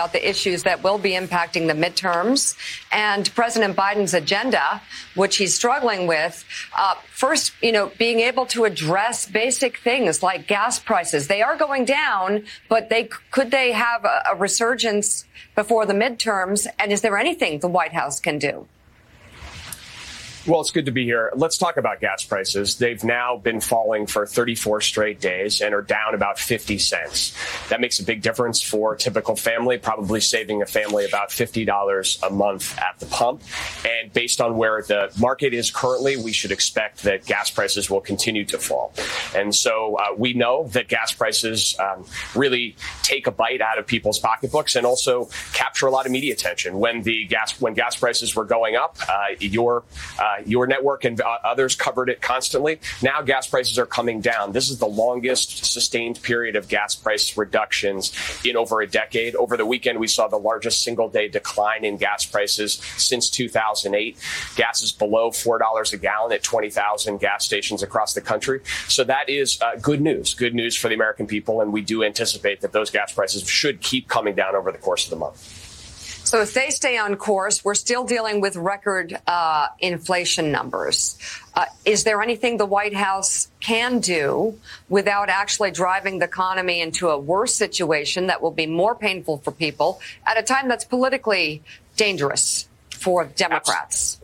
about the issues that will be impacting the midterms and President Biden's agenda, which he's struggling with. Uh, first, you know, being able to address basic things like gas prices. They are going down, but they could they have a, a resurgence before the midterms? And is there anything the White House can do? Well, it's good to be here. Let's talk about gas prices. They've now been falling for 34 straight days and are down about 50 cents. That makes a big difference for a typical family, probably saving a family about $50 a month at the pump. And based on where the market is currently, we should expect that gas prices will continue to fall. And so uh, we know that gas prices um, really take a bite out of people's pocketbooks and also capture a lot of media attention. When the gas when gas prices were going up, uh, your uh, uh, your network and uh, others covered it constantly. Now gas prices are coming down. This is the longest sustained period of gas price reductions in over a decade. Over the weekend, we saw the largest single day decline in gas prices since 2008. Gas is below $4 a gallon at 20,000 gas stations across the country. So that is uh, good news, good news for the American people. And we do anticipate that those gas prices should keep coming down over the course of the month. So if they stay on course, we're still dealing with record uh, inflation numbers. Uh, is there anything the White House can do without actually driving the economy into a worse situation that will be more painful for people at a time that's politically dangerous for Democrats?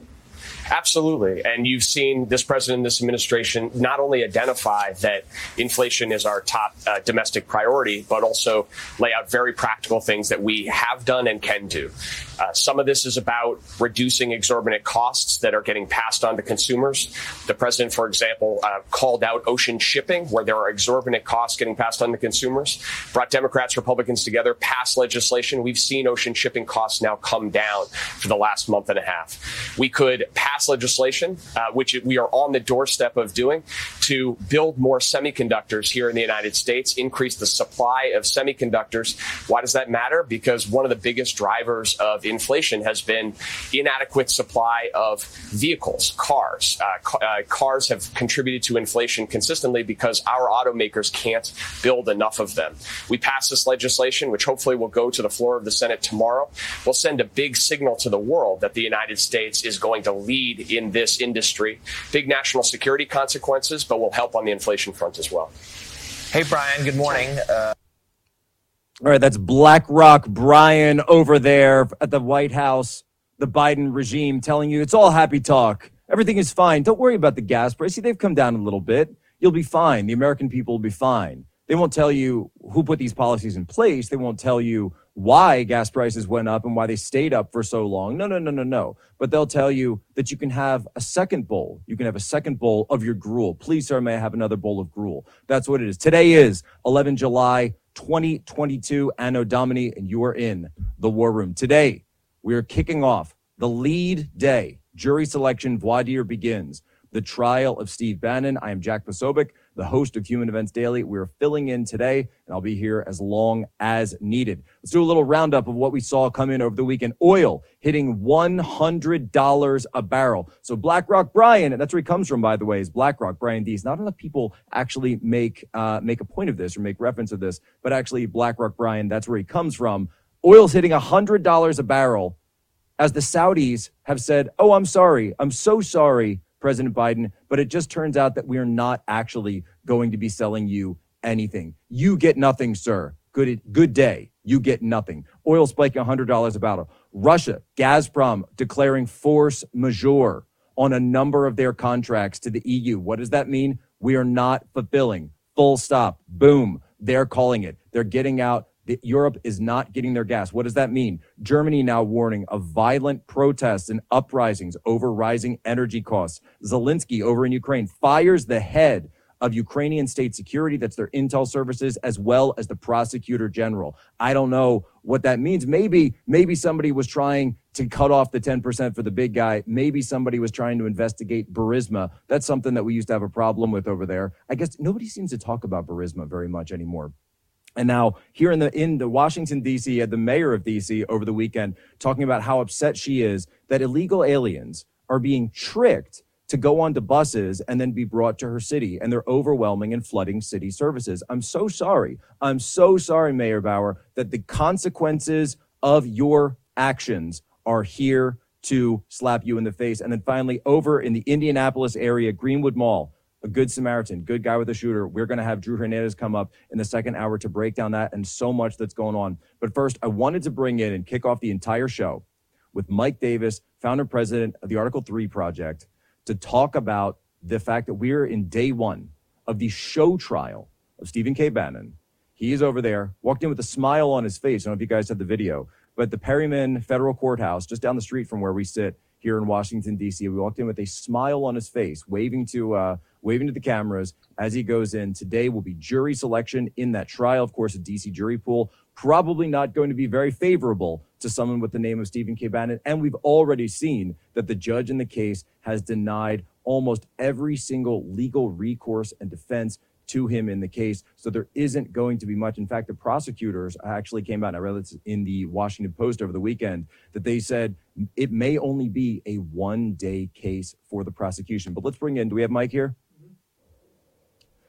Absolutely. And you've seen this president and this administration not only identify that inflation is our top uh, domestic priority, but also lay out very practical things that we have done and can do. Uh, some of this is about reducing exorbitant costs that are getting passed on to consumers. The president, for example, uh, called out ocean shipping, where there are exorbitant costs getting passed on to consumers, brought Democrats, Republicans together, passed legislation. We've seen ocean shipping costs now come down for the last month and a half. We could pass legislation, uh, which we are on the doorstep of doing, to build more semiconductors here in the United States, increase the supply of semiconductors. Why does that matter? Because one of the biggest drivers of inflation has been inadequate supply of vehicles, cars. Uh, uh, cars have contributed to inflation consistently because our automakers can't build enough of them. We passed this legislation, which hopefully will go to the floor of the Senate tomorrow. We'll send a big signal to the world that the United States is going to lead in this industry. Big national security consequences, but will help on the inflation front as well. Hey, Brian, good morning. Uh- all right, that's BlackRock Brian over there at the White House, the Biden regime telling you it's all happy talk. Everything is fine. Don't worry about the gas price. See, they've come down a little bit. You'll be fine. The American people will be fine. They won't tell you who put these policies in place. They won't tell you why gas prices went up and why they stayed up for so long. No, no, no, no, no. But they'll tell you that you can have a second bowl. You can have a second bowl of your gruel. Please, sir, may I have another bowl of gruel? That's what it is. Today is 11 July 2022 Anno Domini, and you are in the War Room. Today, we are kicking off the lead day. Jury selection voir dire begins. The trial of Steve Bannon. I am Jack Posobiec the host of Human Events Daily. We're filling in today, and I'll be here as long as needed. Let's do a little roundup of what we saw come in over the weekend. Oil hitting $100 a barrel. So BlackRock Brian, and that's where he comes from, by the way, is BlackRock Brian Deese. Not enough people actually make uh, make a point of this or make reference of this, but actually BlackRock Brian, that's where he comes from. Oil's hitting $100 a barrel as the Saudis have said, "Oh, I'm sorry. I'm so sorry." President Biden, but it just turns out that we are not actually going to be selling you anything. You get nothing, sir. Good, good day. You get nothing. Oil spiking $100 a barrel. Russia, Gazprom declaring force majeure on a number of their contracts to the EU. What does that mean? We are not fulfilling. Full stop. Boom. They're calling it. They're getting out that Europe is not getting their gas. What does that mean? Germany now warning of violent protests and uprisings over rising energy costs. Zelensky over in Ukraine fires the head of Ukrainian state security, that's their intel services, as well as the prosecutor general. I don't know what that means. Maybe, maybe somebody was trying to cut off the 10% for the big guy. Maybe somebody was trying to investigate Burisma. That's something that we used to have a problem with over there. I guess nobody seems to talk about Burisma very much anymore. And now here in the in the Washington D.C., had the mayor of D.C. over the weekend talking about how upset she is that illegal aliens are being tricked to go onto buses and then be brought to her city, and they're overwhelming and flooding city services. I'm so sorry. I'm so sorry, Mayor Bowser, that the consequences of your actions are here to slap you in the face. And then finally, over in the Indianapolis area, Greenwood Mall, a good Samaritan, good guy with a shooter. We're going to have Drew Hernandez come up in the second hour to break down that and so much that's going on. But first, I wanted to bring in and kick off the entire show with Mike Davis, founder president of the Article 3 Project, to talk about the fact that we're in day one of the show trial of Stephen K. Bannon. He is over there, walked in with a smile on his face. I don't know if you guys had the video, but the Prettyman Federal Courthouse, just down the street from where we sit here in Washington D.C., we walked in with a smile on his face, waving to uh, waving to the cameras as he goes in. Today will be jury selection in that trial. Of course, a D.C. jury pool probably not going to be very favorable to someone with the name of Stephen K. Bannon. And we've already seen that the judge in the case has denied almost every single legal recourse and defense to him in the case. So there isn't going to be much. In fact, the prosecutors actually came out, and I read this in the Washington Post over the weekend, that they said it may only be a one day case for the prosecution. But let's bring in, do we have Mike here?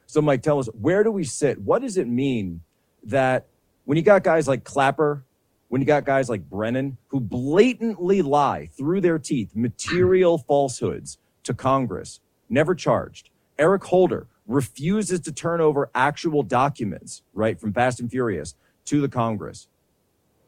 So, Mike, tell us, where do we sit? What does it mean that when you got guys like Clapper, when you got guys like Brennan, who blatantly lie through their teeth, material falsehoods to Congress, never charged? Eric Holder, refuses to turn over actual documents, right, from Fast and Furious to the Congress.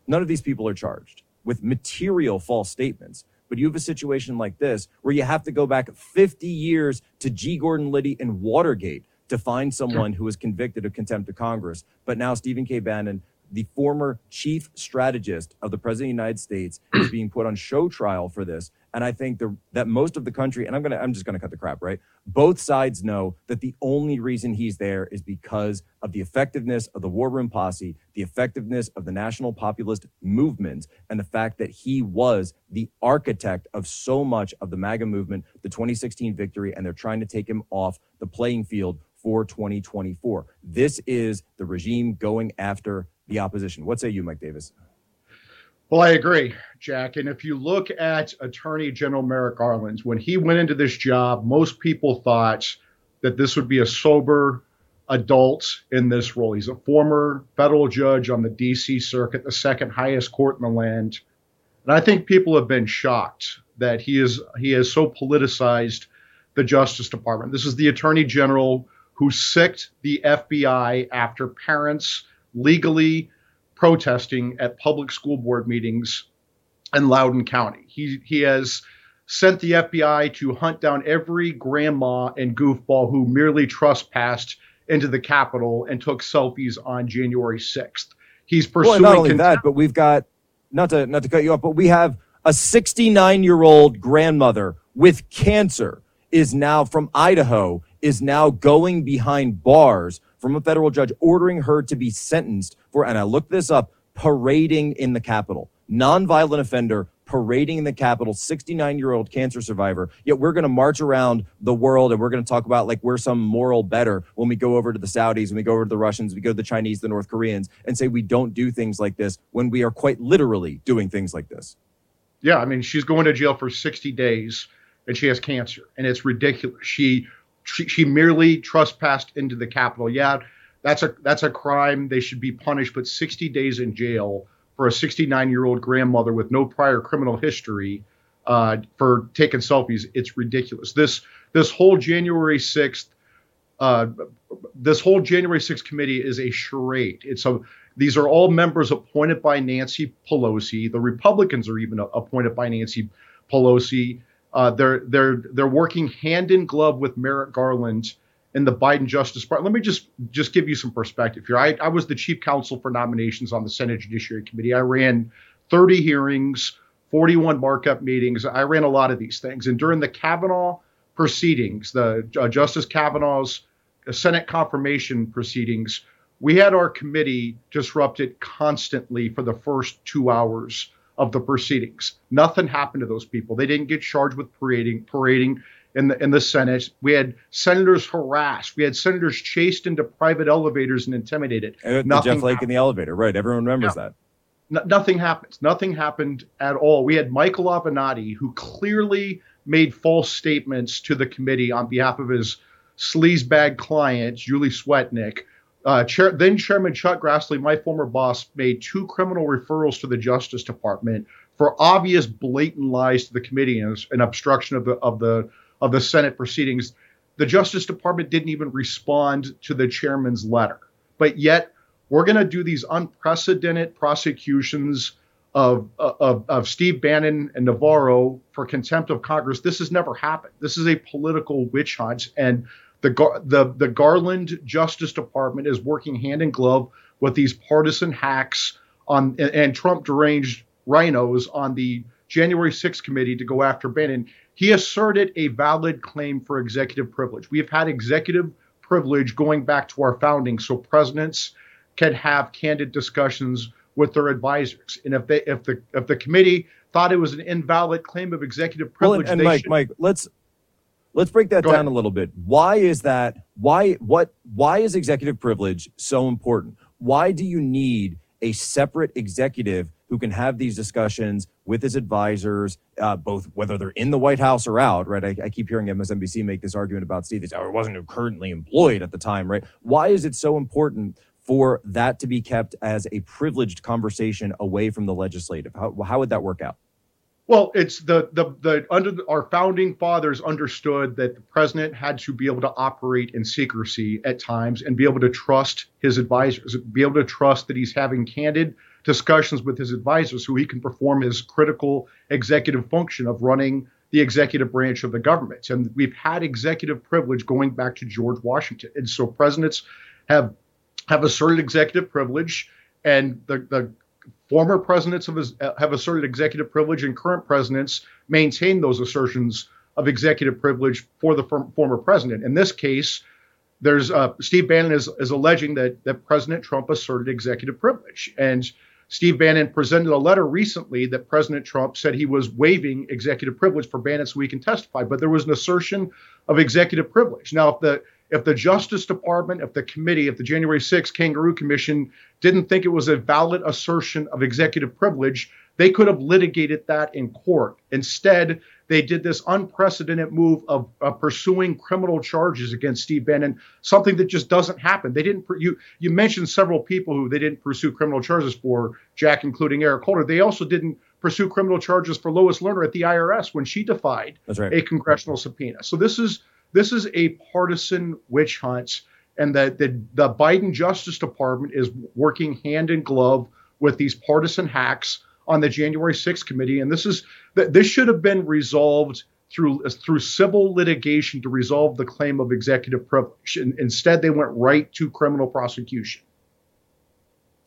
None of these people are charged with material false statements. But you have a situation like this where you have to go back 50 years to G. Gordon Liddy and Watergate to find someone who was convicted of contempt of Congress. But now Stephen K. Bannon the former chief strategist of the president of the United States is being put on show trial for this. And I think the, that most of the country, and I'm gonna, I'm just gonna cut the crap, right? Both sides know that the only reason he's there is because of the effectiveness of the War Room Posse, the effectiveness of the national populist movement, and the fact that he was the architect of so much of the MAGA movement, the 2016 victory, and they're trying to take him off the playing field for 2024. This is the regime going after the opposition. What say you, Mike Davis? Well, I agree, Jack. And if you look at Attorney General Merrick Garland, when he went into this job, most people thought that this would be a sober adult in this role. He's a former federal judge on the D.C. Circuit, the second highest court in the land. And I think people have been shocked that he is he has so politicized the Justice Department. This is the Attorney General who sicked the FBI after parents legally protesting at public school board meetings in Loudoun County. He, he has sent the FBI to hunt down every grandma and goofball who merely trespassed into the Capitol and took selfies on January 6th. He's pursuing. Well, not only that, but we've got not to not to cut you off, but we have a 69 year old grandmother with cancer is now from Idaho is now going behind bars from a federal judge ordering her to be sentenced for, and I looked this up, parading in the Capitol. Nonviolent offender parading in the Capitol, 69 year old cancer survivor. Yet we're going to march around the world and we're going to talk about like we're some moral better when we go over to the Saudis, when we go over to the Russians, we go to the Chinese, the North Koreans, and say we don't do things like this when we are quite literally doing things like this. Yeah, I mean, she's going to jail for 60 days and she has cancer, and it's ridiculous. She she, merely trespassed into the Capitol. Yeah, that's a that's a crime. They should be punished, but 60 days in jail for a 69 year old grandmother with no prior criminal history uh, for taking selfies. It's ridiculous. This this whole January 6th. Uh, this whole January 6th committee is a charade. It's a these are all members appointed by Nancy Pelosi. The Republicans are even appointed by Nancy Pelosi. Uh, they're they're they're working hand in glove with Merrick Garland in the Biden Justice Department. Let me just just give you some perspective here. I, I was the chief counsel for nominations on the Senate Judiciary Committee. I ran 30 hearings, 41 markup meetings. I ran a lot of these things. And during the Kavanaugh proceedings, the uh, Justice Kavanaugh's Senate confirmation proceedings, we had our committee disrupted constantly for the first two hours of the proceedings. Nothing happened to those people. They didn't get charged with parading, parading in the in the Senate. We had senators harassed. We had senators chased into private elevators and intimidated. And Nothing Jeff Flake happened. in the elevator, right? Everyone remembers yeah. that. No, nothing happened. Nothing happened at all. We had Michael Avenatti, who clearly made false statements to the committee on behalf of his sleazebag client, Julie Swetnick, uh, Chair, then Chairman Chuck Grassley, my former boss, made two criminal referrals to the Justice Department for obvious, blatant lies to the committee and, and obstruction of the of the of the Senate proceedings. The Justice Department didn't even respond to the chairman's letter, but yet we're going to do these unprecedented prosecutions of, of, of Steve Bannon and Navarro for contempt of Congress. This has never happened. This is a political witch hunt, and the the the Garland Justice Department is working hand in glove with these partisan hacks on and, and Trump deranged RINOs on the January 6th committee to go after Bannon. He asserted a valid claim for executive privilege. We have had executive privilege going back to our founding, so presidents can have candid discussions with their advisors. And if they if the if the committee thought it was an invalid claim of executive privilege, well, and, and Mike, should... Mike, let's let's break that Go down ahead. a little bit. Why is that? Why what? Why is executive privilege so important? Why do you need a separate executive who can have these discussions with his advisors, uh, both whether they're in the White House or out, right? I, I keep hearing MSNBC make this argument about Steve. Oh, it wasn't currently employed at the time, right? Why is it so important for that to be kept as a privileged conversation away from the legislative? How, how would that work out? Well, it's the the the under the, our founding fathers understood that the president had to be able to operate in secrecy at times and be able to trust his advisors, be able to trust that he's having candid discussions with his advisors so he can perform his critical executive function of running the executive branch of the government. And we've had executive privilege going back to George Washington. And so presidents have have asserted executive privilege, and the, the former presidents have, have asserted executive privilege, and current presidents maintain those assertions of executive privilege for the former president. In this case, there's uh, Steve Bannon is, is alleging that that President Trump asserted executive privilege, and Steve Bannon presented a letter recently that President Trump said he was waiving executive privilege for Bannon so he can testify, but there was an assertion of executive privilege. Now, if the if the Justice Department, if the committee, if the January 6th Kangaroo Commission didn't think it was a valid assertion of executive privilege, they could have litigated that in court. Instead, they did this unprecedented move of, of pursuing criminal charges against Steve Bannon, something that just doesn't happen. They didn't. You you mentioned several people who they didn't pursue criminal charges for, Jack, including Eric Holder. They also didn't pursue criminal charges for Lois Lerner at the IRS when she defied right. a congressional subpoena. So this is this is a partisan witch hunt, and that the, the Biden Justice Department is working hand in glove with these partisan hacks on the January 6th committee. And this is this should have been resolved through through civil litigation to resolve the claim of executive privilege. Instead, they went right to criminal prosecution.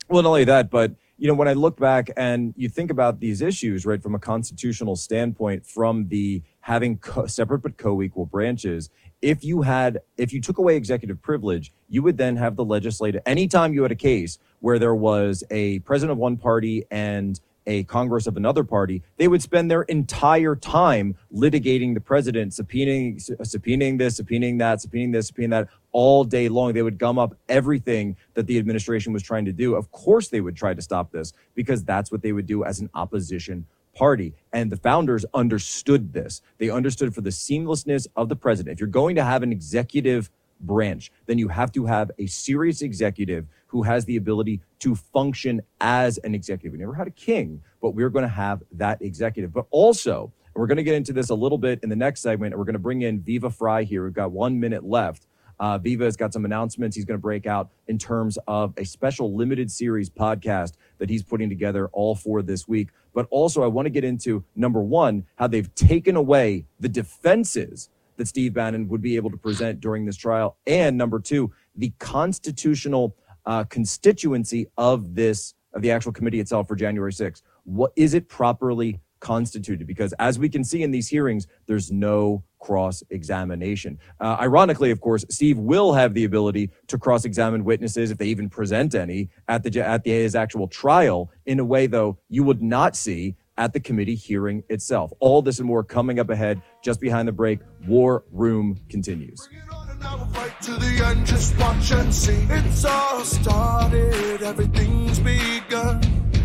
Well, not only that, but you know, when I look back and you think about these issues, right, from a constitutional standpoint, from the having co- separate but co-equal branches, if you had, if you took away executive privilege, you would then have the legislative. Anytime you had a case where there was a president of one party and a Congress of another party, they would spend their entire time litigating the president, subpoenaing, subpoenaing this, subpoenaing that, subpoenaing this, subpoenaing that all day long. They would gum up everything that the administration was trying to do. Of course, they would try to stop this because that's what they would do as an opposition party. And the founders understood this. They understood for the seamlessness of the president. If you're going to have an executive branch, then you have to have a serious executive who has the ability to function as an executive. We never had a king, but we're going to have that executive. But also, and we're going to get into this a little bit in the next segment, and we're going to bring in Viva Frei here. We've got one minute left. Uh, Viva has got some announcements he's going to break out in terms of a special limited series podcast that he's putting together all for this week. But also, I want to get into number one, how they've taken away the defenses that Steve Bannon would be able to present during this trial. And number two, the constitutional uh, constituency of this of the actual committee itself for January 6th. What is it properly constituted? Because as we can see in these hearings, there's no cross examination. Uh, ironically, of course, Steve will have the ability to cross examine witnesses if they even present any at the at the his actual trial. In a way, though, you would not see at the committee hearing itself. All this and more coming up ahead. Just behind the break, War Room continues.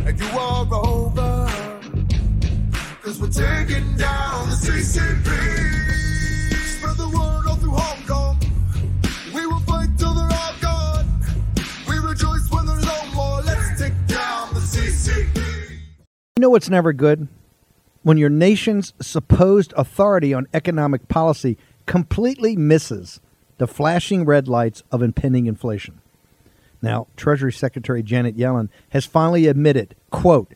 And you are over. Cause we're taking down the CCP. Spread the word all through Hong Kong. We will fight till they're all gone. We rejoice when there's no more. Let's take down the CCP. You know what's never good? When your nation's supposed authority on economic policy completely misses the flashing red lights of impending inflation. Now, Treasury Secretary Janet Yellen has finally admitted, quote,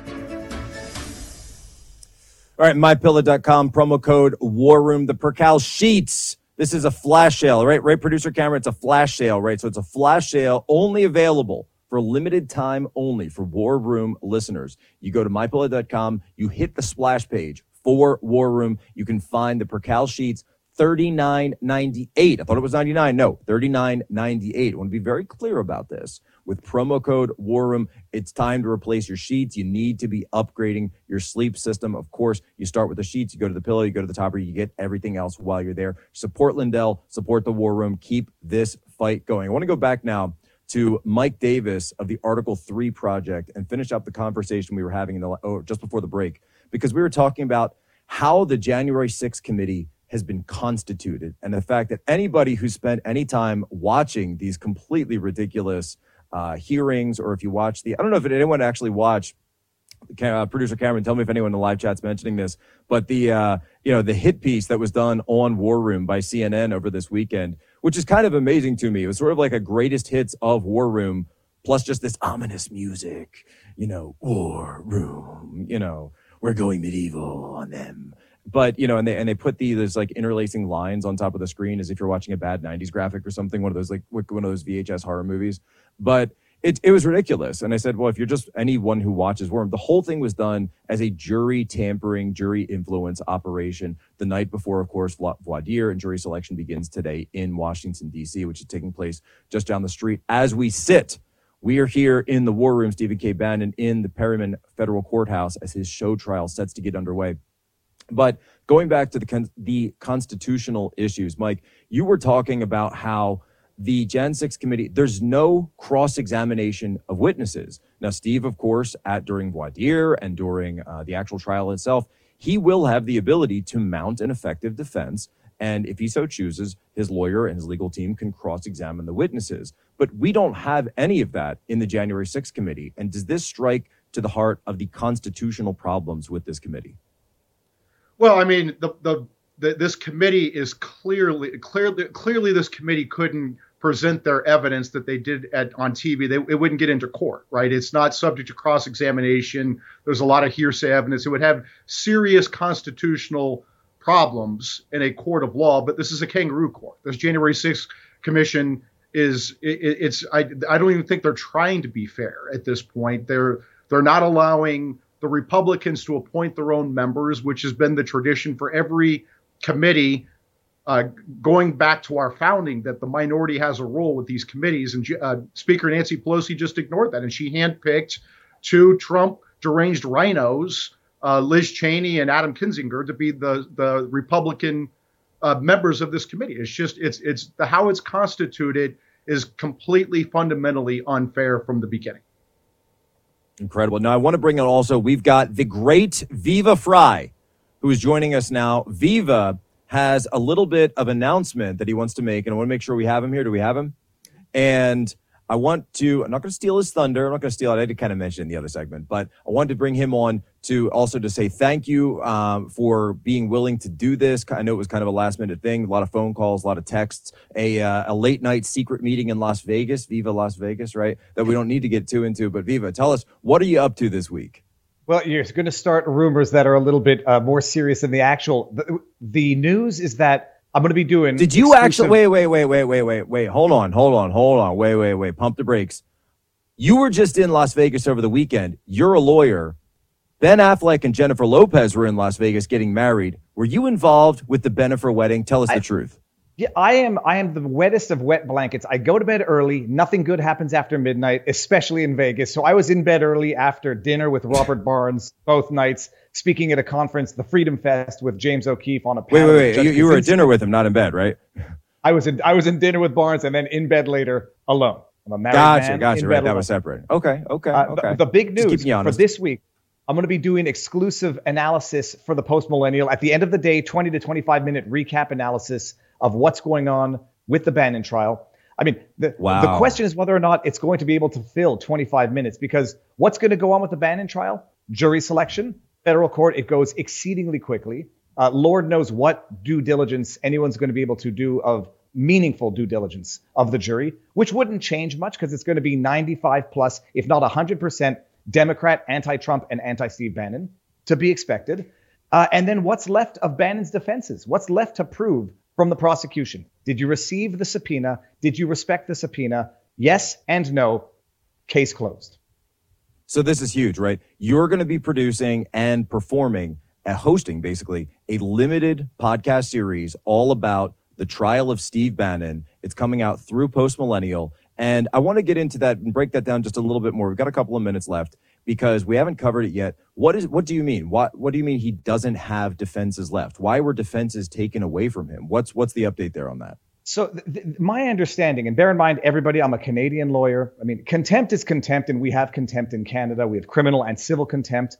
All right, mypillow.com, promo code War Room, the Percale Sheets. This is a flash sale, right? Right, producer camera, it's a flash sale, right? So it's a flash sale only available for limited time only for War Room listeners. You go to mypillow.com, you hit the splash page for War Room. You can find the Percale sheets. 39.98. I thought it was 99. No, 39.98. I want to be very clear about this. With promo code War Room, it's time to replace your sheets. You need to be upgrading your sleep system. Of course, you start with the sheets, you go to the pillow, you go to the topper, you get everything else while you're there. Support Lindell, support the War Room. Keep this fight going. I want to go back now to Mike Davis of the Article 3 Project and finish up the conversation we were having in the, oh, just before the break, because we were talking about how the January 6th committee has been constituted and the fact that anybody who spent any time watching these completely ridiculous uh, hearings or if you watch the, I don't know if anyone actually watched uh, producer Cameron, tell me if anyone in the live chat's mentioning this, but the uh, you know the hit piece that was done on War Room by CNN over this weekend, which is kind of amazing to me. It was sort of like a greatest hits of War Room, plus just this ominous music, you know, War Room, you know, we're going medieval on them. But you know, and they and they put these like interlacing lines on top of the screen as if you're watching a bad '90s graphic or something, one of those like one of those VHS horror movies. But it, it was ridiculous. And I said, well, if you're just anyone who watches Worm, the whole thing was done as a jury tampering, jury influence operation the night before, of course, voir dire and jury selection begins today in Washington, D.C., which is taking place just down the street as we sit. We are here in the war room, Stephen K. Bannon, in the Prettyman Federal Courthouse as his show trial sets to get underway. But going back to the, con- the constitutional issues, Mike, you were talking about how the Jan 6 committee, there's no cross examination of witnesses. Now, Steve, of course, at during voir dire and during uh, the actual trial itself, he will have the ability to mount an effective defense. And if he so chooses, his lawyer and his legal team can cross examine the witnesses. But we don't have any of that in the January 6th committee. And does this strike to the heart of the constitutional problems with this committee? Well, I mean, the, the, the this committee is clearly clearly clearly this committee couldn't present their evidence that they did at on TV, they, it wouldn't get into court, right? It's not subject to cross examination. There's a lot of hearsay evidence. It would have serious constitutional problems in a court of law, but this is a kangaroo court. This January 6th commission is it, it's I, I don't even think they're trying to be fair at this point. They're they're not allowing the Republicans to appoint their own members, which has been the tradition for every committee uh, going back to our founding, that the minority has a role with these committees. And uh, Speaker Nancy Pelosi just ignored that. And she handpicked two Trump deranged RINOs, uh, Liz Cheney and Adam Kinzinger, to be the, the Republican uh, members of this committee. It's just, it's, it's the, how it's constituted is completely fundamentally unfair from the beginning. Incredible. Now, I want to bring in also, we've got the great Viva Frei, who is joining us now. Viva has a little bit of announcement that he wants to make, and I want to make sure we have him here. Do we have him? And I want to, I'm not going to steal his thunder. I'm not going to steal it. I did kind of mention in the other segment, but I wanted to bring him on to also to say thank you um, for being willing to do this. I know it was kind of a last minute thing, a lot of phone calls, a lot of texts, a, uh, a late night secret meeting in Las Vegas, Viva Las Vegas, right? That we don't need to get too into. But Viva, tell us, what are you up to this week? Well, you're going to start rumors that are a little bit uh, more serious than the actual. The, the news is that I'm going to be doing. Did you exclusive- actually wait, wait, wait, wait, wait, wait, wait? Hold on, hold on, hold on, wait, wait, wait. Pump the brakes. You were just in Las Vegas over the weekend. You're a lawyer. Ben Affleck and Jennifer Lopez were in Las Vegas getting married. Were you involved with the Bennifer wedding? Tell us I, the truth. Yeah, I am. I am the wettest of wet blankets. I go to bed early. Nothing good happens after midnight, especially in Vegas. So I was in bed early after dinner with Robert Barnes both nights, speaking at a conference, the Freedom Fest, with James O'Keefe on a panel. Wait, wait, wait. You, you were at dinner with him, not in bed, right? I was in. I was in dinner with Barnes, and then in bed later alone. I'm a married gotcha, man. Gotcha, Right, that was separate. Okay, okay, uh, okay. The, the big news for this week I'm going to be doing exclusive analysis for the post millennial. At the end of the day, 20 to 25 minute recap analysis of what's going on with the Bannon trial. I mean, the, wow. the question is whether or not it's going to be able to fill 25 minutes because what's going to go on with the Bannon trial? Jury selection, federal court, it goes exceedingly quickly. Uh, Lord knows what due diligence anyone's going to be able to do of meaningful due diligence of the jury, which wouldn't change much because it's going to be 95 plus, if not 100% Democrat, anti Trump, and anti Steve Bannon to be expected. Uh, and then what's left of Bannon's defenses? What's left to prove from the prosecution? Did you receive the subpoena? Did you respect the subpoena? Yes and no. Case closed. So this is huge, right? You're going to be producing and performing, uh, hosting basically a limited podcast series all about the trial of Steve Bannon. It's coming out through Post Millennial. And I want to get into that and break that down just a little bit more. We've got a couple of minutes left because we haven't covered it yet. What is what do you mean? What what do you mean he doesn't have defenses left? Why were defenses taken away from him? What's what's the update there on that? So th- th- my understanding, and bear in mind, everybody, I'm a Canadian lawyer. I mean, contempt is contempt, and we have contempt in Canada. We have criminal and civil contempt.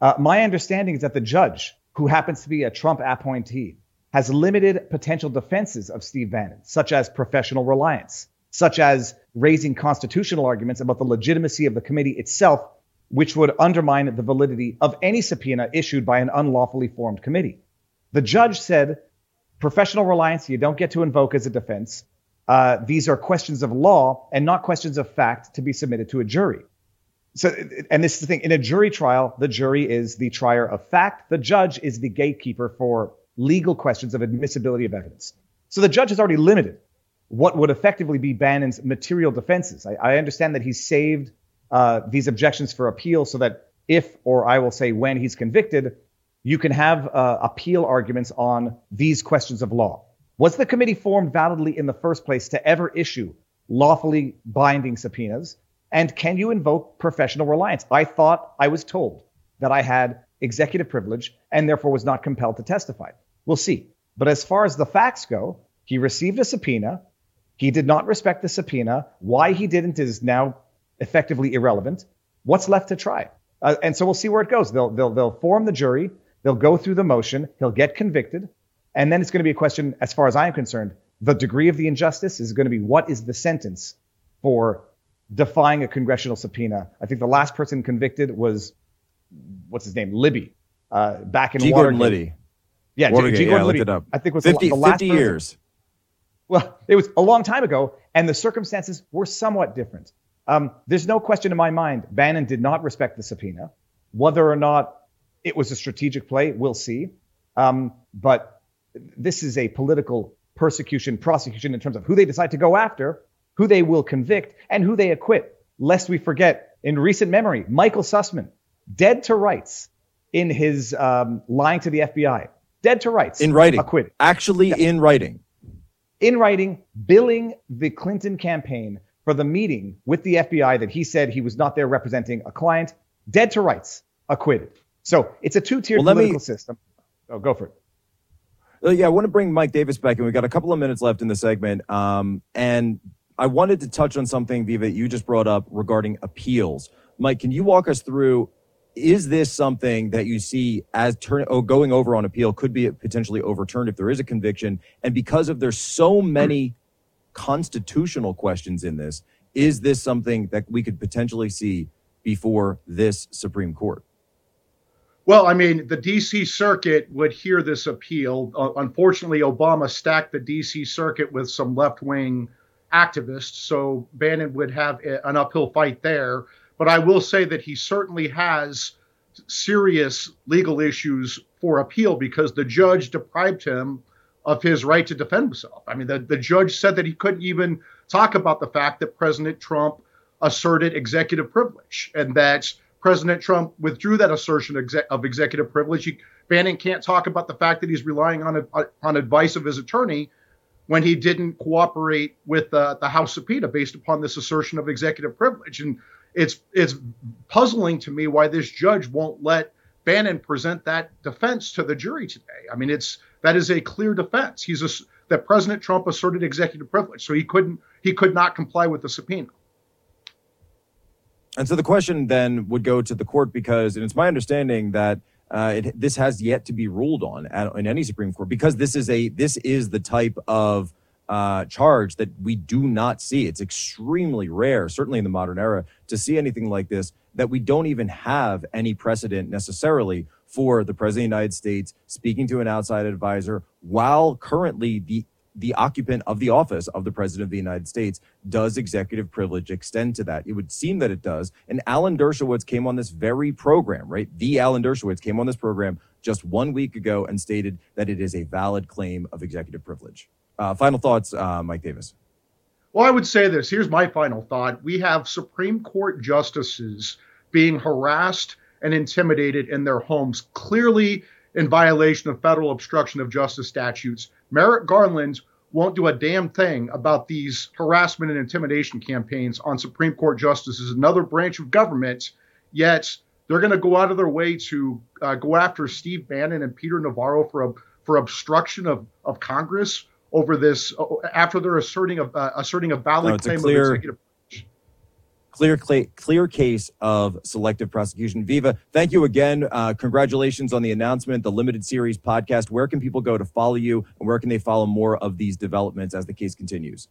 Uh, my understanding is that the judge, who happens to be a Trump appointee, has limited potential defenses of Steve Bannon, such as professional reliance, such as raising constitutional arguments about the legitimacy of the committee itself, which would undermine the validity of any subpoena issued by an unlawfully formed committee. The judge said, professional reliance, you don't get to invoke as a defense. Uh, these are questions of law and not questions of fact to be submitted to a jury. So, and this is the thing in a jury trial, the jury is the trier of fact. The judge is the gatekeeper for legal questions of admissibility of evidence. So the judge has already limited what would effectively be Bannon's material defenses. I, I understand that he's saved uh, these objections for appeal so that if, or I will say when he's convicted, you can have uh, appeal arguments on these questions of law. Was the committee formed validly in the first place to ever issue lawfully binding subpoenas? And can you invoke professional reliance? I thought I was told that I had executive privilege and therefore was not compelled to testify. We'll see. But as far as the facts go, he received a subpoena. He did not respect the subpoena. Why he didn't is now effectively irrelevant. What's left to try? Uh, and so we'll see where it goes. They'll, they'll, they'll form the jury. They'll go through the motion. He'll get convicted. And then it's going to be a question, as far as I'm concerned, the degree of the injustice is going to be what is the sentence for defying a congressional subpoena. I think the last person convicted was, what's his name? Libby, uh, back in G. Watergate. Gordon Liddy. Yeah, Watergate, G. Gordon yeah, Liddy. it up. I think was 50, the, last 50 person. years. Well, it was a long time ago, and the circumstances were somewhat different. Um, there's no question in my mind Bannon did not respect the subpoena. Whether or not it was a strategic play, we'll see. Um, but this is a political persecution, prosecution in terms of who they decide to go after, who they will convict, and who they acquit. Lest we forget, in recent memory, Michael Sussmann, dead to rights in his um, lying to the FBI, dead to rights. In writing. Acquitted. Actually, yeah. in writing in writing, billing the Clinton campaign for the meeting with the FBI that he said he was not there representing a client, dead to rights, acquitted. So it's a two-tiered well, political me, system. Oh, go for it. Uh, yeah, I want to bring Mike Davis back, and we've got a couple of minutes left in the segment. Um, and I wanted to touch on something, Viva, you just brought up regarding appeals. Mike, can you walk us through is this something that you see as turn oh, going over on appeal could be potentially overturned if there is a conviction and because of there's so many constitutional questions in this is this something that we could potentially see before this supreme court well, I mean, the DC Circuit would hear this appeal. Uh, unfortunately, Obama stacked the DC Circuit with some left wing activists, so Bannon would have a, an uphill fight there. But I will say that he certainly has serious legal issues for appeal because the judge deprived him of his right to defend himself. I mean, the, the judge said that he couldn't even talk about the fact that President Trump asserted executive privilege and that President Trump withdrew that assertion of executive privilege. He, Bannon can't talk about the fact that he's relying on on advice of his attorney when he didn't cooperate with uh, the House subpoena based upon this assertion of executive privilege. And it's it's puzzling to me why this judge won't let Bannon present that defense to the jury today. I mean, it's that is a clear defense. He's a, that President Trump asserted executive privilege, so he couldn't he could not comply with the subpoena. And so the question then would go to the court because, and it's my understanding that uh, it, this has yet to be ruled on at, in any Supreme Court because this is a this is the type of uh, charge that we do not see. It's extremely rare, certainly in the modern era, to see anything like this. That we don't even have any precedent necessarily for the president of the United States speaking to an outside advisor while currently the the occupant of the office of the president of the United States. Does executive privilege extend to that? It would seem that it does. And Alan Dershowitz came on this very program, right? The Alan Dershowitz came on this program just one week ago and stated that it is a valid claim of executive privilege. Uh, final thoughts, uh, Mike Davis. Well, I would say this. Here's my final thought. We have Supreme Court justices being harassed and intimidated in their homes, clearly in violation of federal obstruction of justice statutes Merrick Garland won't do a damn thing about these harassment and intimidation campaigns on Supreme Court justices, another branch of government, yet they're going to go out of their way to uh, go after Steve Bannon and Peter Navarro for a, for obstruction of, of Congress over this uh, after they're asserting a uh, asserting a valid no, claim a clear, of executive clear, clear case of selective prosecution. Viva, thank you again. Uh, congratulations on the announcement, the limited series podcast. Where can people go to follow you, and where can they follow more of these developments as the case continues?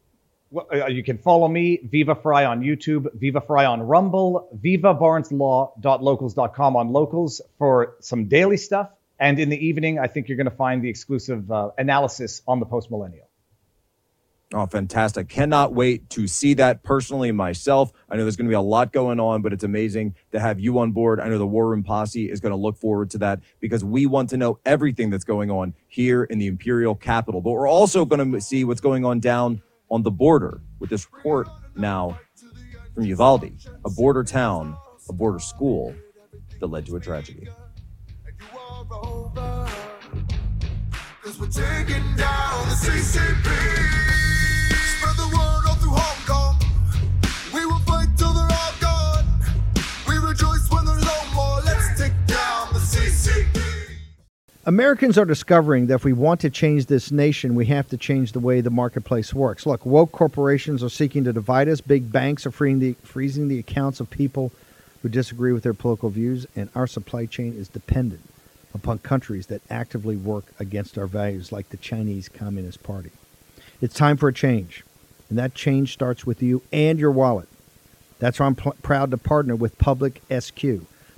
Well, uh, you can follow me, Viva Frei on YouTube, Viva Frei on Rumble, vivabarneslaw.locals.com on Locals for some daily stuff. And in the evening, I think you're going to find the exclusive uh, analysis on the post millennial. Oh, fantastic. Cannot wait to see that personally myself. I know there's going to be a lot going on, but it's amazing to have you on board. I know the War Room Posse is going to look forward to that because we want to know everything that's going on here in the Imperial Capital. But we're also going to see what's going on down on the border with this report now from Uvalde, a border town, a border school that led to a tragedy. we're taking down the CCP. Americans are discovering that if we want to change this nation, we have to change the way the marketplace works. Look, woke corporations are seeking to divide us. Big banks are the, freezing the accounts of people who disagree with their political views, and our supply chain is dependent upon countries that actively work against our values, like the Chinese Communist Party. It's time for a change, and that change starts with you and your wallet. That's why I'm pl- proud to partner with Public SQ,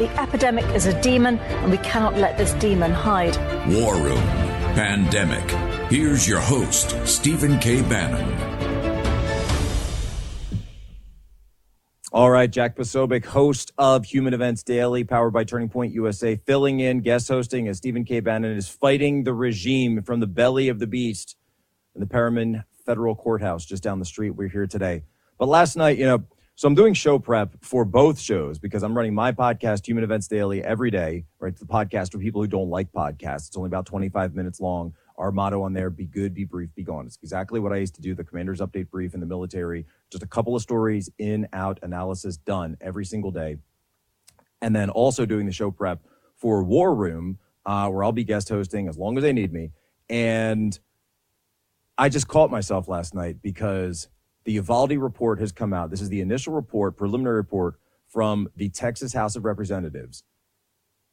The epidemic is a demon, and we cannot let this demon hide. War Room Pandemic. Here's your host, Stephen K. Bannon. All right, Jack Posobiec, host of Human Events Daily, powered by Turning Point USA, filling in, guest hosting as Stephen K. Bannon is fighting the regime from the belly of the beast in the Prettyman Federal Courthouse just down the street. We're here today. But last night, you know, so I'm doing show prep for both shows because I'm running my podcast, Human Events Daily, every day, right? It's the podcast for people who don't like podcasts. It's only about 25 minutes long. Our motto on there, be good, be brief, be gone. It's exactly what I used to do, the commander's update brief in the military. Just a couple of stories, in, out, analysis done every single day. And then also doing the show prep for War Room, uh, where I'll be guest hosting as long as they need me. And I just caught myself last night because the Uvalde report has come out. This is the initial report, preliminary report from the Texas House of Representatives.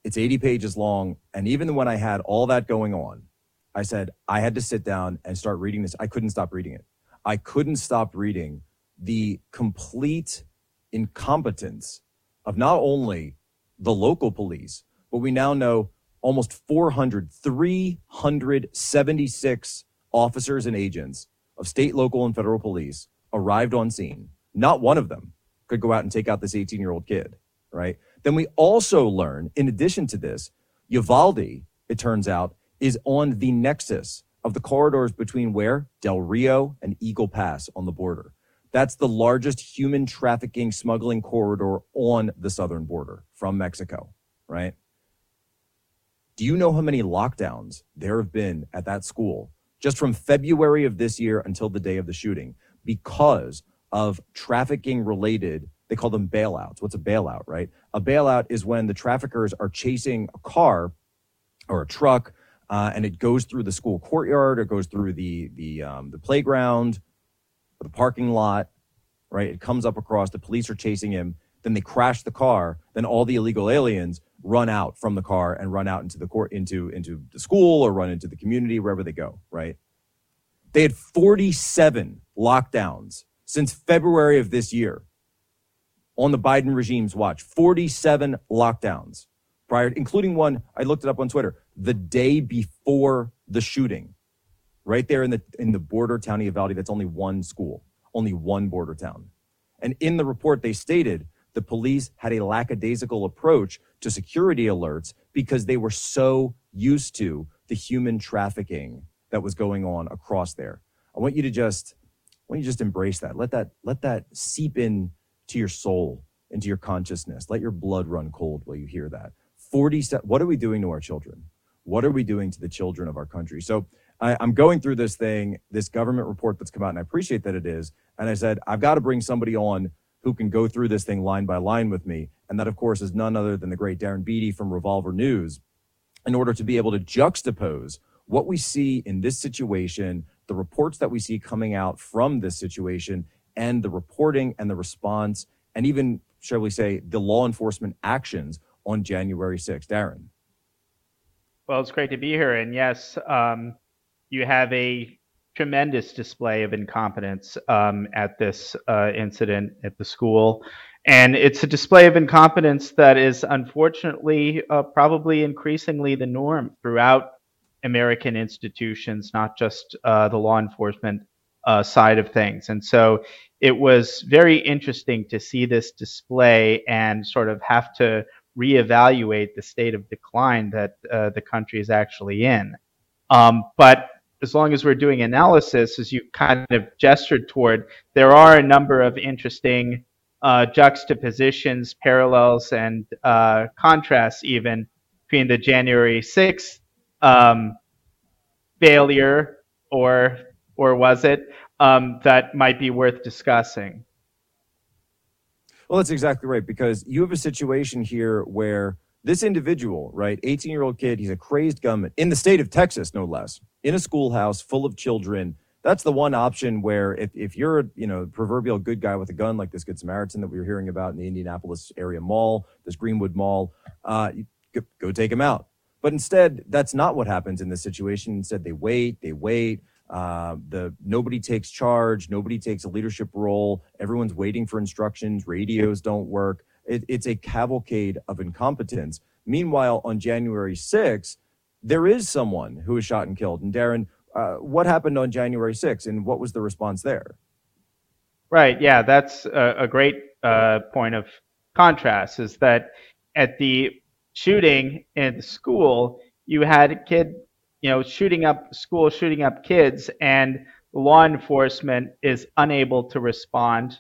It's 80 pages long. And even when I had all that going on, I said, I had to sit down and start reading this. I couldn't stop reading it. I couldn't stop reading the complete incompetence of not only the local police, but we now know almost 400, 376 officers and agents of state, local, and federal police arrived on scene. Not one of them could go out and take out this 18 year old kid, right? Then we also learn, in addition to this, Uvalde, it turns out, is on the nexus of the corridors between where? Del Rio and Eagle Pass on the border. That's the largest human trafficking smuggling corridor on the southern border from Mexico, right? Do you know how many lockdowns there have been at that school just from February of this year until the day of the shooting because of trafficking related? They call them bailouts. What's a bailout, right? A bailout is when the traffickers are chasing a car or a truck uh, and it goes through the school courtyard or goes through the the um, the playground, the parking lot, right? It comes up across. The police are chasing him. Then they crash the car. Then all the illegal aliens run out from the car and run out into the court into into the school or run into the community wherever they go. Right? They had 47 lockdowns since February of this year on the Biden regime's watch. 47 lockdowns prior, including one I looked it up on Twitter the day before the shooting, right there in the in the border town of Uvalde. That's only one school, only one border town. And in the report, they stated the police had a lackadaisical approach to security alerts because they were so used to the human trafficking that was going on across there. I want you to just I want you just embrace that. Let that let that seep in to your soul, into your consciousness. Let your blood run cold while you hear that. 40 what are we doing to our children? What are we doing to the children of our country? So I, am going through this thing, this government report that's come out, and I appreciate that it is. And I said, I've got to bring somebody on who can go through this thing line by line with me. And that, of course, is none other than the great Darren Beattie from Revolver News, in order to be able to juxtapose what we see in this situation, the reports that we see coming out from this situation, and the reporting and the response, and even, shall we say, the law enforcement actions on January 6th. Darren. Well, it's great to be here. And yes, um, you have a tremendous display of incompetence um, at this uh, incident at the school. And it's a display of incompetence that is unfortunately uh, probably increasingly the norm throughout American institutions, not just uh, the law enforcement uh, side of things. And so it was very interesting to see this display and sort of have to reevaluate the state of decline that uh, the country is actually in. Um, but as long as we're doing analysis, as you kind of gestured toward, there are a number of interesting uh, juxtapositions, parallels, and uh, contrasts even between the January 6th um, failure, or or was it, um, that might be worth discussing. Well, that's exactly right because you have a situation here where this individual, right, 18 year old kid, he's a crazed gunman in the state of Texas, no less, in a schoolhouse full of children. That's the one option where if, if you're, a you know, proverbial good guy with a gun like this Good Samaritan that we were hearing about in the Indianapolis area mall, this Greenwood Mall, uh, go, go take him out. But instead, that's not what happens in this situation. Instead, they wait, they wait. Uh, the nobody takes charge, nobody takes a leadership role. Everyone's waiting for instructions. Radios don't work. It, it's a cavalcade of incompetence. Meanwhile, on January 6th, there is someone who was shot and killed. And Darren, uh, what happened on January 6th and what was the response there? Right. Yeah, that's a, a great uh, point of contrast is that at the shooting in school, you had kid, you know, shooting up school, shooting up kids, and law enforcement is unable to respond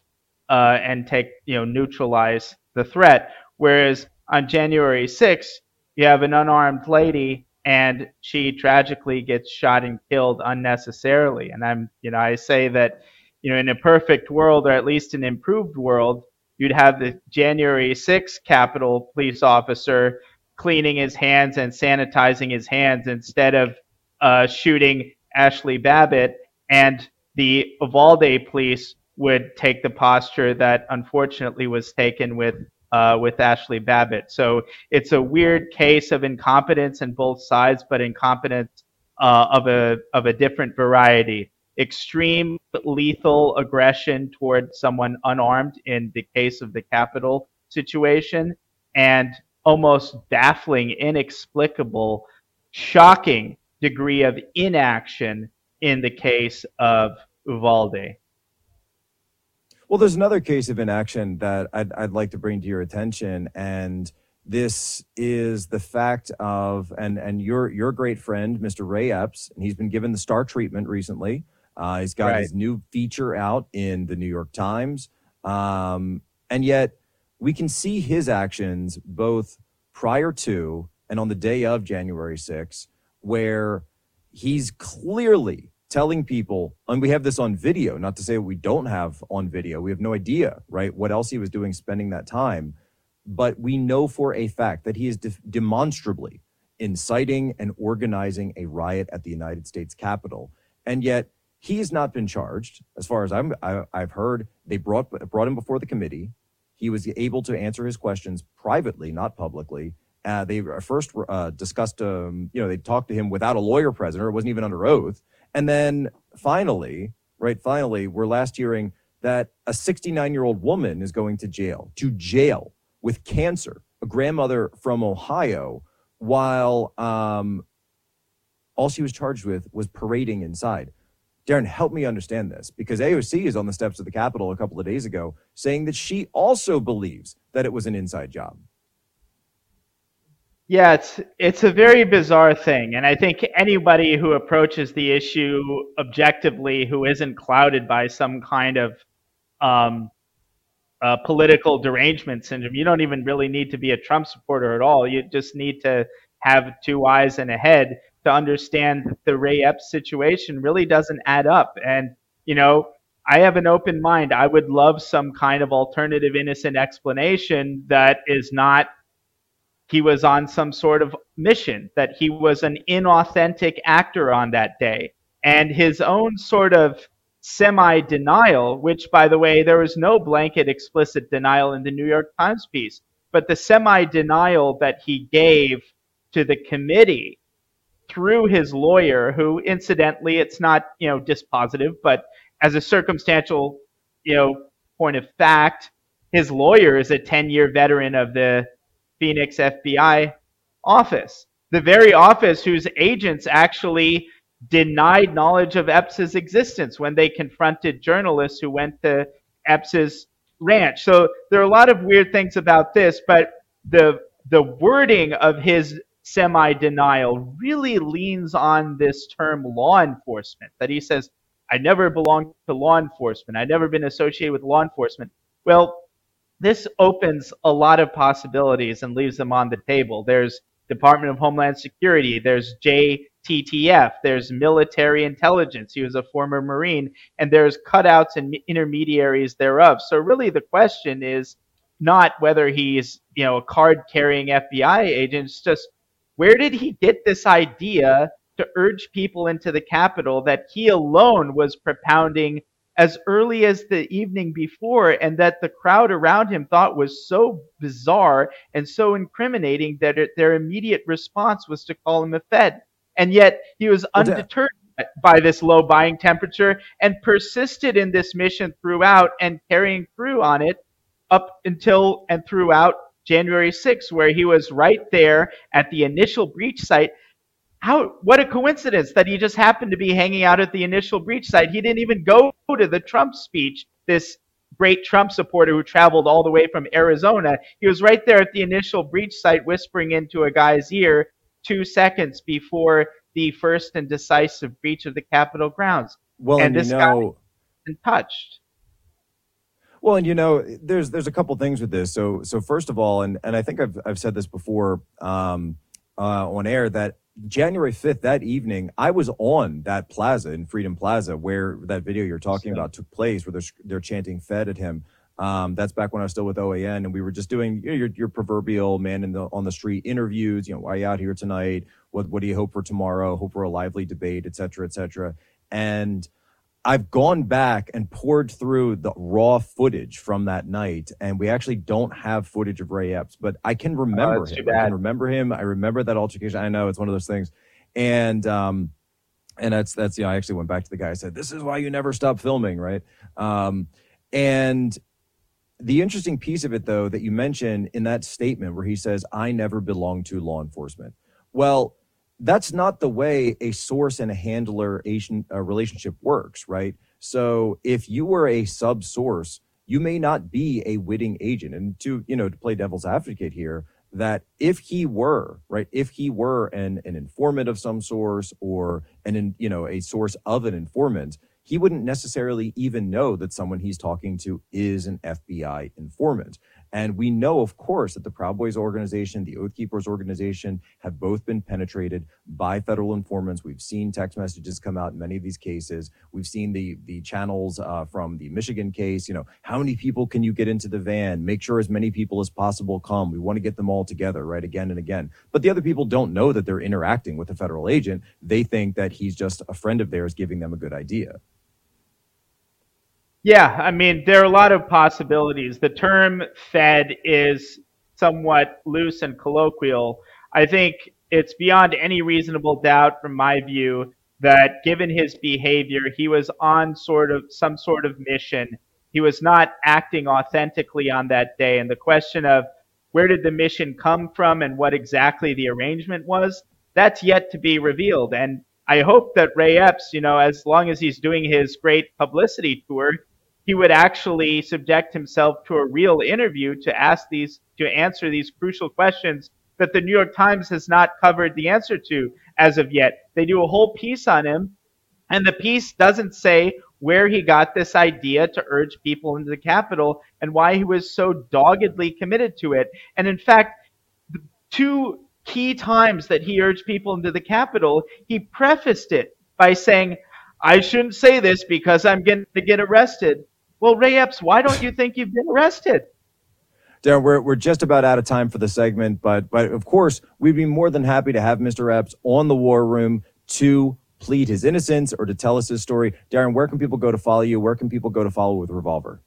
uh, and take, you know, neutralize the threat. Whereas on January 6th, you have an unarmed lady and she tragically gets shot and killed unnecessarily. And I'm, you know, I say that, you know, in a perfect world or at least an improved world, you'd have the January 6th Capitol police officer cleaning his hands and sanitizing his hands instead of uh, shooting Ashley Babbitt. And the Uvalde police would take the posture that unfortunately was taken with uh, with Ashley Babbitt. So it's a weird case of incompetence in both sides, but incompetence uh, of a of a different variety. Extreme lethal aggression toward someone unarmed in the case of the Capitol situation, and almost baffling, inexplicable, shocking degree of inaction in the case of Uvalde. Well, there's another case of inaction that I'd, I'd like to bring to your attention, and this is the fact of and and your your great friend, Mr. Ray Epps, and he's been given the star treatment recently. Uh, he's got Right. his new feature out in the New York Times, um, and yet we can see his actions both prior to and on the day of January 6th, where he's clearly telling people, and we have this on video, not to say we don't have on video, we have no idea, right, what else he was doing spending that time. But we know for a fact that he is de- demonstrably inciting and organizing a riot at the United States Capitol. And yet he has not been charged, as far as I'm, I, I've heard. They brought brought him before the committee. He was able to answer his questions privately, not publicly. Uh, they first uh, discussed, um, you know, they talked to him without a lawyer present, or wasn't even under oath. And then finally, right, finally, we're last hearing that a 69 year old woman is going to jail, to jail with cancer, a grandmother from Ohio, while um, all she was charged with was parading inside. Darren, help me understand this because AOC is on the steps of the Capitol a couple of days ago saying that she also believes that it was an inside job. Yeah, it's it's a very bizarre thing, and I think anybody who approaches the issue objectively, who isn't clouded by some kind of um, uh, political derangement syndrome, you don't even really need to be a Trump supporter at all. You just need to have two eyes and a head to understand the Ray Epps situation really doesn't add up. And you know, I have an open mind. I would love some kind of alternative, innocent explanation that is not he was on some sort of mission, that he was an inauthentic actor on that day. And his own sort of semi denial, which, by the way, there was no blanket explicit denial in the New York Times piece, but the semi denial that he gave to the committee through his lawyer, who incidentally, it's not, you know, dispositive, but as a circumstantial, you know, point of fact, his lawyer is a 10 year veteran of the Phoenix FBI office, the very office whose agents actually denied knowledge of Epps's existence when they confronted journalists who went to Epps's ranch. So there are a lot of weird things about this, but the the wording of his semi denial really leans on this term law enforcement that he says I never belonged to law enforcement. I've never been associated with law enforcement. Well, this opens a lot of possibilities and leaves them on the table. There's Department of Homeland Security, there's JTTF, there's military intelligence. He was a former Marine, and there's cutouts and intermediaries thereof. So really, the question is not whether he's you know a card-carrying FBI agent. It's just where did he get this idea to urge people into the Capitol that he alone was propounding as early as the evening before, and that the crowd around him thought was so bizarre and so incriminating that it, their immediate response was to call him a Fed. And yet he was undeterred by this low buying temperature and persisted in this mission throughout and carrying through on it up until and throughout January 6th, where he was right there at the initial breach site. How what a coincidence that he just happened to be hanging out at the initial breach site. He didn't even go to the Trump speech, this great Trump supporter who traveled all the way from Arizona. He was right there at the initial breach site whispering into a guy's ear 2 seconds before the first and decisive breach of the Capitol grounds. Well, and and this you guy know, been touched. Well, and you know, there's there's a couple things with this. So so first of all, and and I think I've I've said this before um, uh, on air that January 5th that evening I was on that plaza in Freedom Plaza where that video you're talking about took place, where they're they're chanting "Fed" at him. Um, that's back when I was still with OAN, and we were just doing you know, your your proverbial man in the on the street interviews. You know, why are you out here tonight? What what do you hope for tomorrow? Hope for a lively debate, et cetera, et cetera. And I've gone back and poured through the raw footage from that night, and we actually don't have footage of Ray Epps, but I can remember that's too him. I can remember him. I remember that altercation. I know it's one of those things, and um, and that's that's you know I actually went back to the guy. I said, "This is why you never stop filming, right?" Um, and the interesting piece of it, though, that you mentioned in that statement where he says, "I never belonged to law enforcement." Well, that's not the way a source and a handler Asian uh, relationship works, right? So if you were a sub source, you may not be a witting agent. And to you know to play devil's advocate here, that if he were right, if he were an an informant of some source or an in, you know a source of an informant, he wouldn't necessarily even know that someone he's talking to is an FBI informant. And we know, of course, that the Proud Boys organization, the Oath Keepers organization have both been penetrated by federal informants. We've seen text messages come out in many of these cases. We've seen the the channels uh, from the Michigan case. You know, how many people can you get into the van? Make sure as many people as possible come. We want to get them all together, right? Again and again. But the other people don't know that they're interacting with a federal agent. They think that he's just a friend of theirs giving them a good idea. Yeah, I mean, there are a lot of possibilities. The term Fed is somewhat loose and colloquial. I think it's beyond any reasonable doubt, from my view, that given his behavior, he was on sort of some sort of mission. He was not acting authentically on that day. And the question of where did the mission come from and what exactly the arrangement was, that's yet to be revealed. And I hope that Ray Epps, you know, as long as he's doing his great publicity tour, he would actually subject himself to a real interview to ask these to answer these crucial questions that the New York Times has not covered the answer to as of yet. They do a whole piece on him, and the piece doesn't say where he got this idea to urge people into the Capitol and why he was so doggedly committed to it. And in fact, the two key times that he urged people into the Capitol, he prefaced it by saying, I shouldn't say this because I'm going to get arrested. Well, Ray Epps, why don't you think you've been arrested? Darren, we're, we're just about out of time for the segment, but but of course, we'd be more than happy to have Mr. Epps on the War Room to plead his innocence or to tell us his story. Darren, where can people go to follow you? Where can people go to follow with Revolver?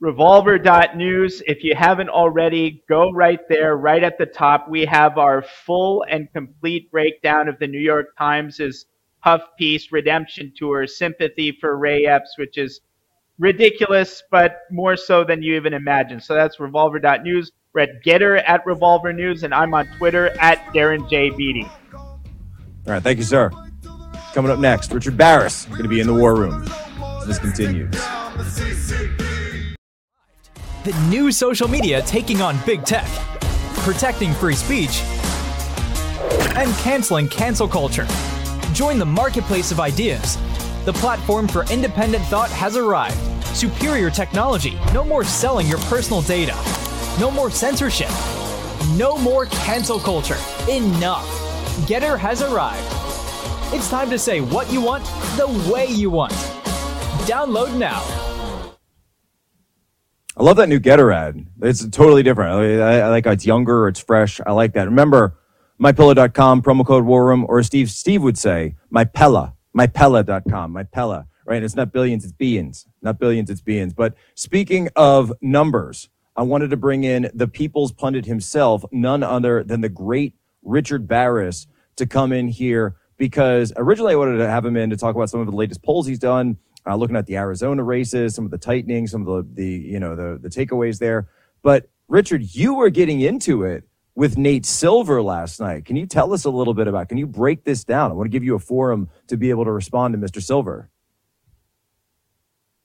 Revolver.news. If you haven't already, go right there, right at the top. We have our full and complete breakdown of the New York Times' puff piece, Redemption Tour, Sympathy for Ray Epps, which is ridiculous, but more so than you even imagine. So that's revolver.news. We're at GETTR at Revolver News, and I'm on Twitter at Darren J. Beattie. All right, thank you, sir. Coming up next, Richard Baris going to be in the War Room. This continues. The new social media taking on big tech, protecting free speech, and canceling cancel culture. Join the marketplace of ideas. The platform for independent thought has arrived. Superior technology. No more selling your personal data. No more censorship. No more cancel culture. Enough. GETTR has arrived. It's time to say what you want the way you want. Download now. I love that new GETTR ad. It's totally different. I, I like how it's younger, it's fresh. I like that. Remember, mypillow.com, promo code War Room, or Steve Steve would say, mypella, mypella.com, mypella, right? It's not billions, it's billions. Not billions, it's billions. But speaking of numbers, I wanted to bring in the people's pundit himself, none other than the great Richard Baris, to come in here because originally I wanted to have him in to talk about some of the latest polls he's done uh, looking at the Arizona races, some of the tightening, some of the the you know the the takeaways there. But Richard, you were getting into it with Nate Silver last night. Can you tell us a little bit about? Can you break this down? I want to give you a forum to be able to respond to Mr. Silver.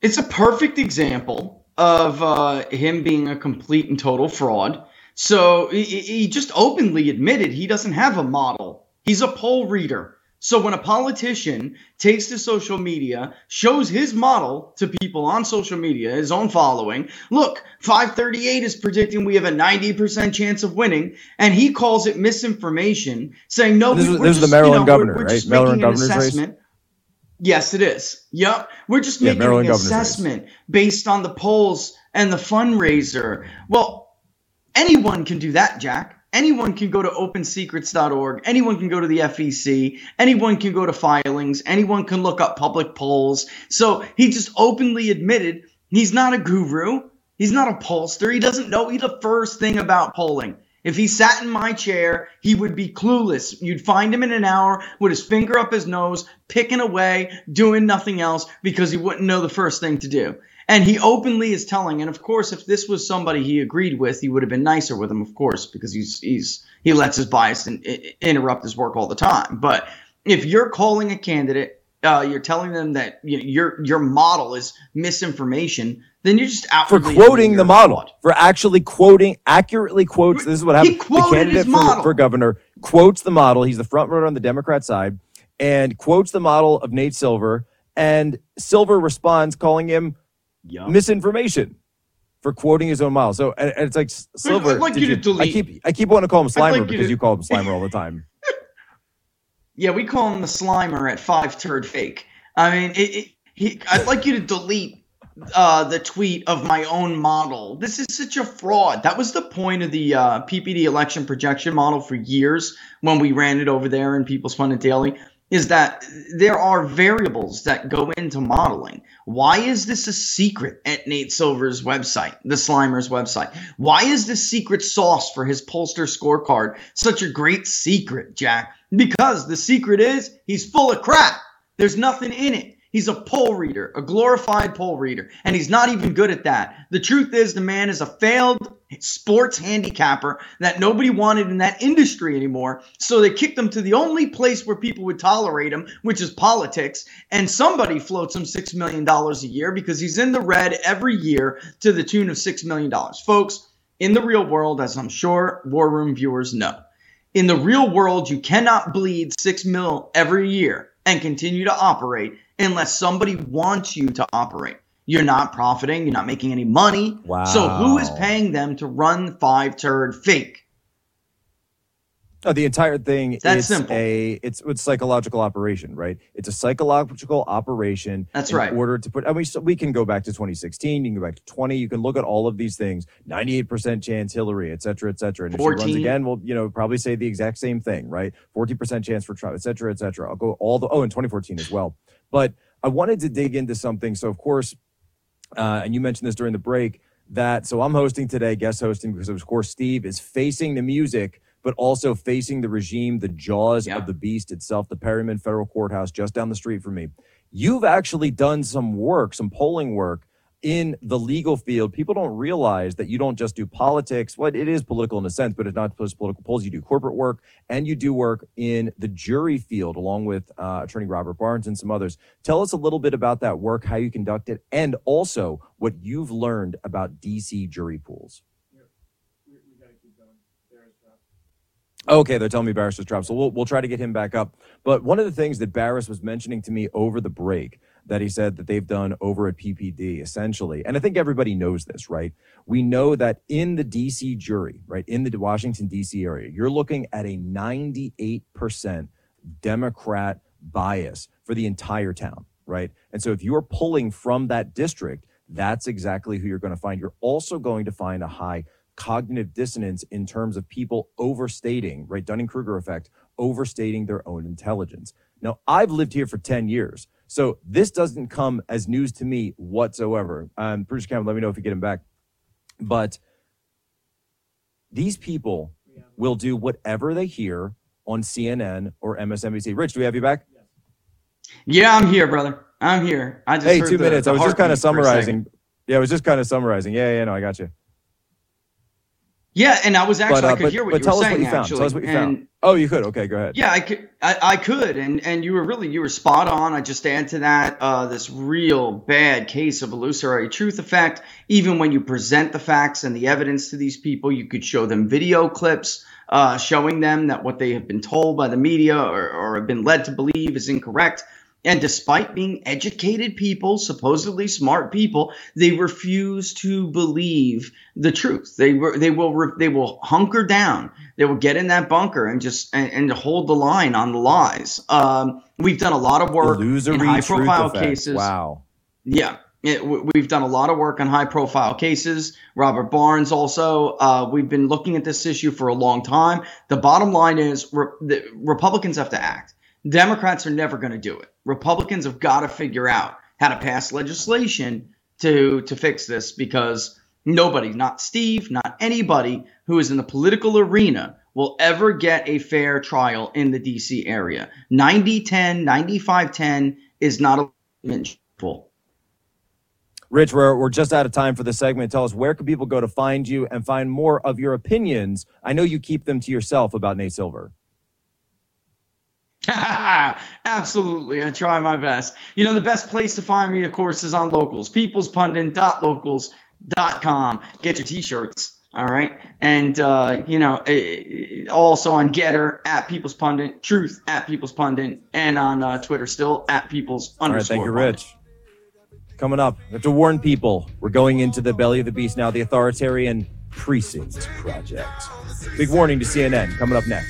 It's a perfect example of uh, him being a complete and total fraud. So he, he just openly admitted he doesn't have a model. He's a poll reader. So when a politician takes to social media, shows his model to people on social media, his own following, look, 538 is predicting we have a 90% chance of winning, and he calls it misinformation, saying no, this, we, is, this just, is the Maryland you know, governor, we're, we're right? Maryland governor's race. Yes, it is. Yep. We're just Yeah, making Maryland an governor's race. assessment based on the polls and the fundraiser. Well, anyone can do that, Jack. Anyone can go to opensecrets.org. Anyone can go to the FEC. Anyone can go to filings. Anyone can look up public polls. So he just openly admitted he's not a guru. He's not a pollster. He doesn't know the first thing about polling. If he sat in my chair, he would be clueless. You'd find him in an hour with his finger up his nose, picking away, doing nothing else because he wouldn't know the first thing to do. And he openly is telling, and of course, if this was somebody he agreed with, he would have been nicer with him, of course, because he's he's he lets his bias in, interrupt his work all the time. But if you're calling a candidate, uh, you're telling them that you know, your your model is misinformation, then you're just out for quoting the model, for actually quoting, accurately quotes. This is what happened. The candidate for, for governor quotes the model. He's the front runner on the Democrat side and quotes the model of Nate Silver. And Silver responds, calling him misinformation for quoting his own model. So and, and it's like Silver. I'd like did you to I keep I keep wanting to call him Slimer like you because to- you call him Slimer all the time. Yeah, we call him the Slimer at five turd fake. I mean, it, it, he, I'd like you to delete uh, the tweet of my own model. This is such a fraud. That was the point of the uh, PPD election projection model for years when we ran it over there and People's Pundit Daily. Is that there are variables that go into modeling. Why is this a secret at Nate Silver's website, the Slimer's website? Why is the secret sauce for his pollster scorecard such a great secret, Jack? Because the secret is he's full of crap. There's nothing in it. He's a poll reader, a glorified poll reader, and he's not even good at that. The truth is, the man is a failed sports handicapper that nobody wanted in that industry anymore. So they kicked him to the only place where people would tolerate him, which is politics. And somebody floats him $6 million a year because he's in the red every year to the tune of $6 million. Folks, in the real world, as I'm sure War Room viewers know, in the real world, you cannot bleed six mil every year and continue to operate unless somebody wants you to operate. You're not profiting, you're not making any money. Wow. So who is paying them to run five turd fake? No, the entire thing That is simple. a it's it's psychological operation, right? It's a psychological operation. That's in right. Order to put, I mean, so we can go back to 2016. You can go back to 20. You can look at all of these things. 98% chance Hillary, et cetera, et cetera. And if she runs again, we'll you know probably say the exact same thing, right? 40% chance for Trump, et cetera, et cetera. I'll go all the oh, in 2014 as well. But I wanted to dig into something. So of course, uh, and you mentioned this during the break that so I'm hosting today, guest hosting because of course Steve is facing the music, but also facing the regime, the jaws of the beast itself, the Prettyman Federal Courthouse just down the street from me. You've actually done some work, some polling work in the legal field. People don't realize that you don't just do politics. Well, it is political in a sense, but it's not just political polls. You do corporate work and you do work in the jury field along with uh, attorney Robert Barnes and some others. Tell us a little bit about that work, how you conduct it, and also what you've learned about DC jury pools. Okay, they're telling me Baris was dropped, so we'll we'll try to get him back up. But one of the things that Baris was mentioning to me over the break that he said that they've done over at PPD essentially, and I think everybody knows this, right? We know that in the DC jury, right, in the Washington DC area, you're looking at a 98% Democrat bias for the entire town, right? And so if you're pulling from that district, that's exactly who you're going to find. You're also going to find a high cognitive dissonance in terms of people overstating, right? Dunning Kruger effect, overstating their own intelligence. Now, I've lived here for 10 years, so this doesn't come as news to me whatsoever. Um, Bruce Cameron, let me know if you get him back. But these people will do whatever they hear on CNN or MSNBC. Rich, do we have you back? Yeah, I'm here, brother. I'm here. I just hey, two the- minutes. the I was just kind of heartbeat for a second. summarizing. Yeah, I was just kind of summarizing. Yeah, yeah, no, I got you. Yeah, and I was actually but, uh, I could but, hear what but you tell were us saying what you found. actually. Tell us what you and found. Oh, you could. Okay, go ahead. Yeah, I could. I, I could, and and you were really you were spot on. I just add to that uh, this real bad case of illusory truth effect. Even when you present the facts and the evidence to these people, you could show them video clips uh, showing them that what they have been told by the media or, or have been led to believe is incorrect. And despite being educated people, supposedly smart people, they refuse to believe the truth. They were they will re- they will hunker down. They will get in that bunker and just and, and hold the line on the lies. Um, we've done a lot of work in high profile effect. cases. Wow. Yeah. It, we've done a lot of work on high profile cases. Robert Barnes also. Uh, we've been looking at this issue for a long time. The bottom line is re- the Republicans have to act. Democrats are never going to do it. Republicans have got to figure out how to pass legislation to to fix this because nobody, not Steve, not anybody who is in the political arena will ever get a fair trial in the DC area. 90-10, 95-10 is not a Rich, we're, we're just out of time for the segment. Tell us where can people go to find you and find more of your opinions? I know you keep them to yourself about Nate Silver. Absolutely. I try my best. You know, the best place to find me, of course, is on locals. Peoplespundit.locals.com. Get your t shirts. All right. And, uh, you know, eh, also on GETTR at People's Pundit, Truth at People's Pundit, and on uh, Twitter still at People's All right, underscore. thank you. Rich. Coming up, I have to warn people we're going into the belly of the beast now, the authoritarian precinct project. Big warning to CNN coming up next.